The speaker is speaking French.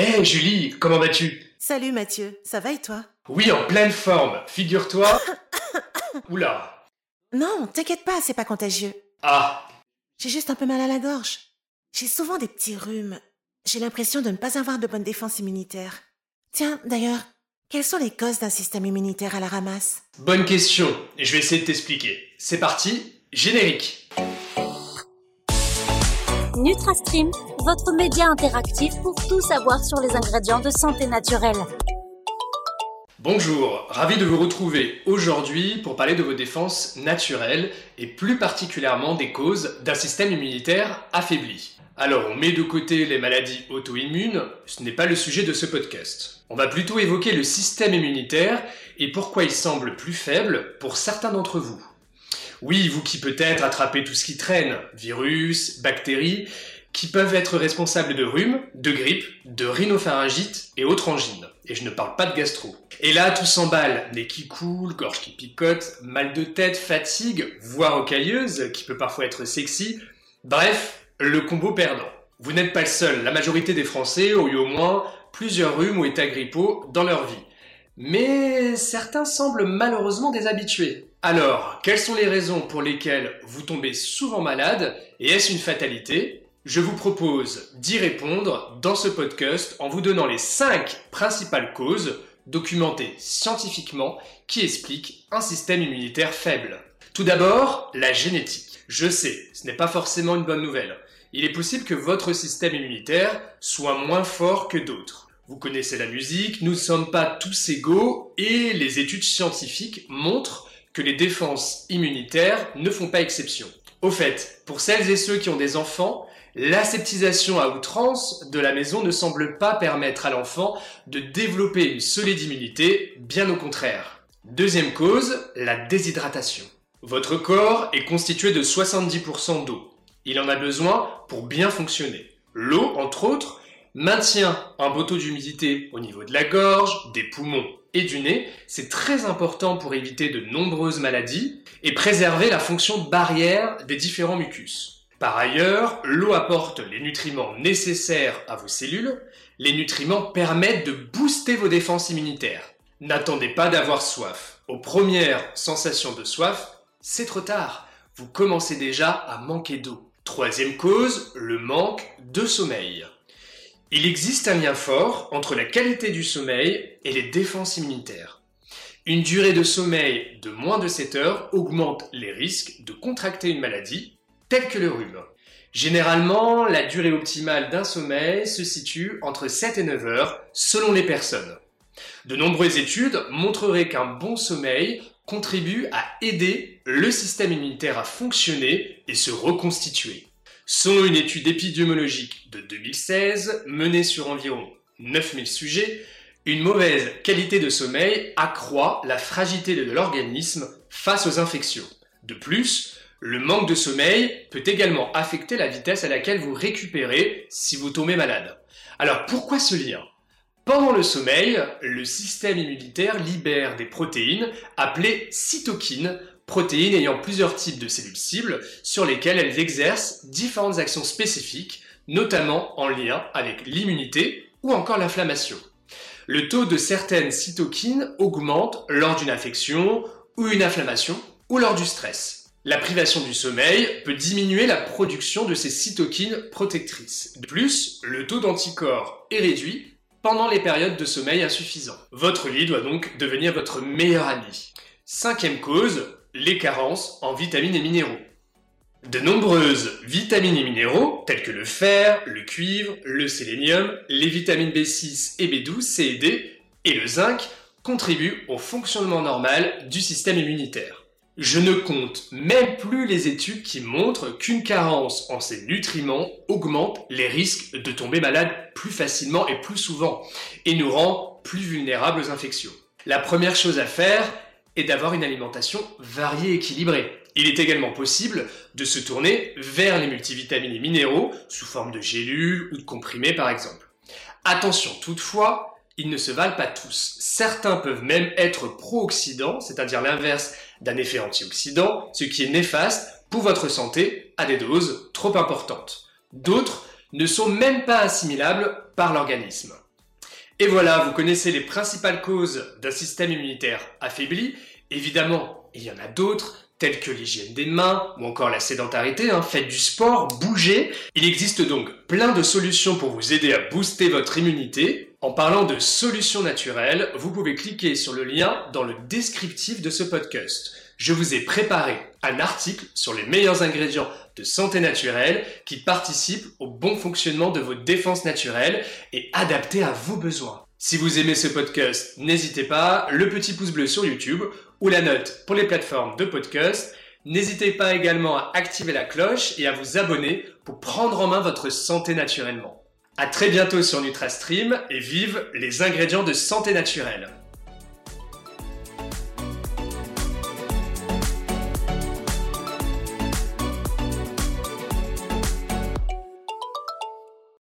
Hé Julie, comment vas-tu? Salut Mathieu, ça va et toi? Oui, en pleine forme. Figure-toi. Oula. Non, t'inquiète pas, c'est pas contagieux. Ah, J'ai juste un peu mal à la gorge. J'ai souvent des petits rhumes. J'ai l'impression de ne pas avoir de bonne défense immunitaire. Tiens, d'ailleurs, quelles sont les causes d'un système immunitaire à la ramasse? Bonne question. Et je vais essayer de t'expliquer. C'est parti, générique. NutraStream, votre média interactif pour tout savoir sur les ingrédients de santé naturelle. Bonjour, ravi de vous retrouver aujourd'hui pour parler de vos défenses naturelles et plus particulièrement des causes d'un système immunitaire affaibli. Alors on met de côté les maladies auto-immunes, ce n'est pas le sujet de ce podcast. On va plutôt évoquer le système immunitaire et pourquoi il semble plus faible pour certains d'entre vous. Oui, vous qui peut-être attrapez tout ce qui traîne, virus, bactéries, qui peuvent être responsables de rhume, de grippe, de rhinopharyngite et autres angines. Et je ne parle pas de gastro. Et là, tout s'emballe. Nez qui coule, gorge qui picote, mal de tête, fatigue, voire rocailleuse, qui peut parfois être sexy. Bref, le combo perdant. Vous n'êtes pas le seul. La majorité des Français ont eu au moins plusieurs rhumes ou états grippaux dans leur vie. Mais certains semblent malheureusement déshabitués. Alors, quelles sont les raisons pour lesquelles vous tombez souvent malade et est-ce une fatalité? Je vous propose d'y répondre dans ce podcast en vous donnant les 5 principales causes documentées scientifiquement qui expliquent un système immunitaire faible. Tout d'abord, la génétique. Je sais, ce n'est pas forcément une bonne nouvelle. Il est possible que votre système immunitaire soit moins fort que d'autres. Vous connaissez la musique, nous ne sommes pas tous égaux et les études scientifiques montrent que les défenses immunitaires ne font pas exception. Au fait, pour celles et ceux qui ont des enfants, l'aseptisation à outrance de la maison ne semble pas permettre à l'enfant de développer une solide immunité, bien au contraire. Deuxième cause, la déshydratation. Votre corps est constitué de 70% d'eau. Il en a besoin pour bien fonctionner. L'eau, entre autres, maintient un beau taux d'humidité au niveau de la gorge, des poumons et du nez. C'est très important pour éviter de nombreuses maladies et préserver la fonction barrière des différents mucus. Par ailleurs, l'eau apporte les nutriments nécessaires à vos cellules. Les nutriments permettent de booster vos défenses immunitaires. N'attendez pas d'avoir soif. Aux premières sensations de soif, c'est trop tard. Vous commencez déjà à manquer d'eau. Troisième cause, le manque de sommeil. Il existe un lien fort entre la qualité du sommeil et les défenses immunitaires. Une durée de sommeil de moins de 7 heures augmente les risques de contracter une maladie telle que le rhume. Généralement, la durée optimale d'un sommeil se situe entre 7 et 9 heures selon les personnes. De nombreuses études montreraient qu'un bon sommeil contribue à aider le système immunitaire à fonctionner et se reconstituer. Selon une étude épidémiologique de 2016 menée sur environ 9000 sujets, une mauvaise qualité de sommeil accroît la fragilité de l'organisme face aux infections. De plus, le manque de sommeil peut également affecter la vitesse à laquelle vous récupérez si vous tombez malade. Alors pourquoi ce lien? Pendant le sommeil, le système immunitaire libère des protéines appelées cytokines, protéines ayant plusieurs types de cellules cibles sur lesquelles elles exercent différentes actions spécifiques, notamment en lien avec l'immunité ou encore l'inflammation. Le taux de certaines cytokines augmente lors d'une infection ou une inflammation ou lors du stress. La privation du sommeil peut diminuer la production de ces cytokines protectrices. De plus, le taux d'anticorps est réduit pendant les périodes de sommeil insuffisant. Votre lit doit donc devenir votre meilleur ami. Cinquième cause, les carences en vitamines et minéraux. De nombreuses vitamines et minéraux, tels que le fer, le cuivre, le sélénium, les vitamines B6 et B12, C et D, et le zinc, contribuent au fonctionnement normal du système immunitaire. Je ne compte même plus les études qui montrent qu'une carence en ces nutriments augmente les risques de tomber malade plus facilement et plus souvent, et nous rend plus vulnérables aux infections. La première chose à faire est d'avoir une alimentation variée et équilibrée. Il est également possible de se tourner vers les multivitamines et minéraux sous forme de gélules ou de comprimés par exemple. Attention toutefois, ils ne se valent pas tous. Certains peuvent même être pro-oxydants, c'est-à-dire l'inverse d'un effet antioxydant, ce qui est néfaste pour votre santé à des doses trop importantes. D'autres ne sont même pas assimilables par l'organisme. Et voilà, vous connaissez les principales causes d'un système immunitaire affaibli. Évidemment, il y en a d'autres, telles que l'hygiène des mains ou encore la sédentarité. Hein. Faites du sport, bougez. Il existe donc plein de solutions pour vous aider à booster votre immunité. En parlant de solutions naturelles, vous pouvez cliquer sur le lien dans le descriptif de ce podcast. Je vous ai préparé un article sur les meilleurs ingrédients de santé naturelle qui participent au bon fonctionnement de vos défenses naturelles et adaptés à vos besoins. Si vous aimez ce podcast, n'hésitez pas, le petit pouce bleu sur YouTube ou la note pour les plateformes de podcast. N'hésitez pas également à activer la cloche et à vous abonner pour prendre en main votre santé naturellement. À très bientôt sur NutraStream et vive les ingrédients de santé naturelle.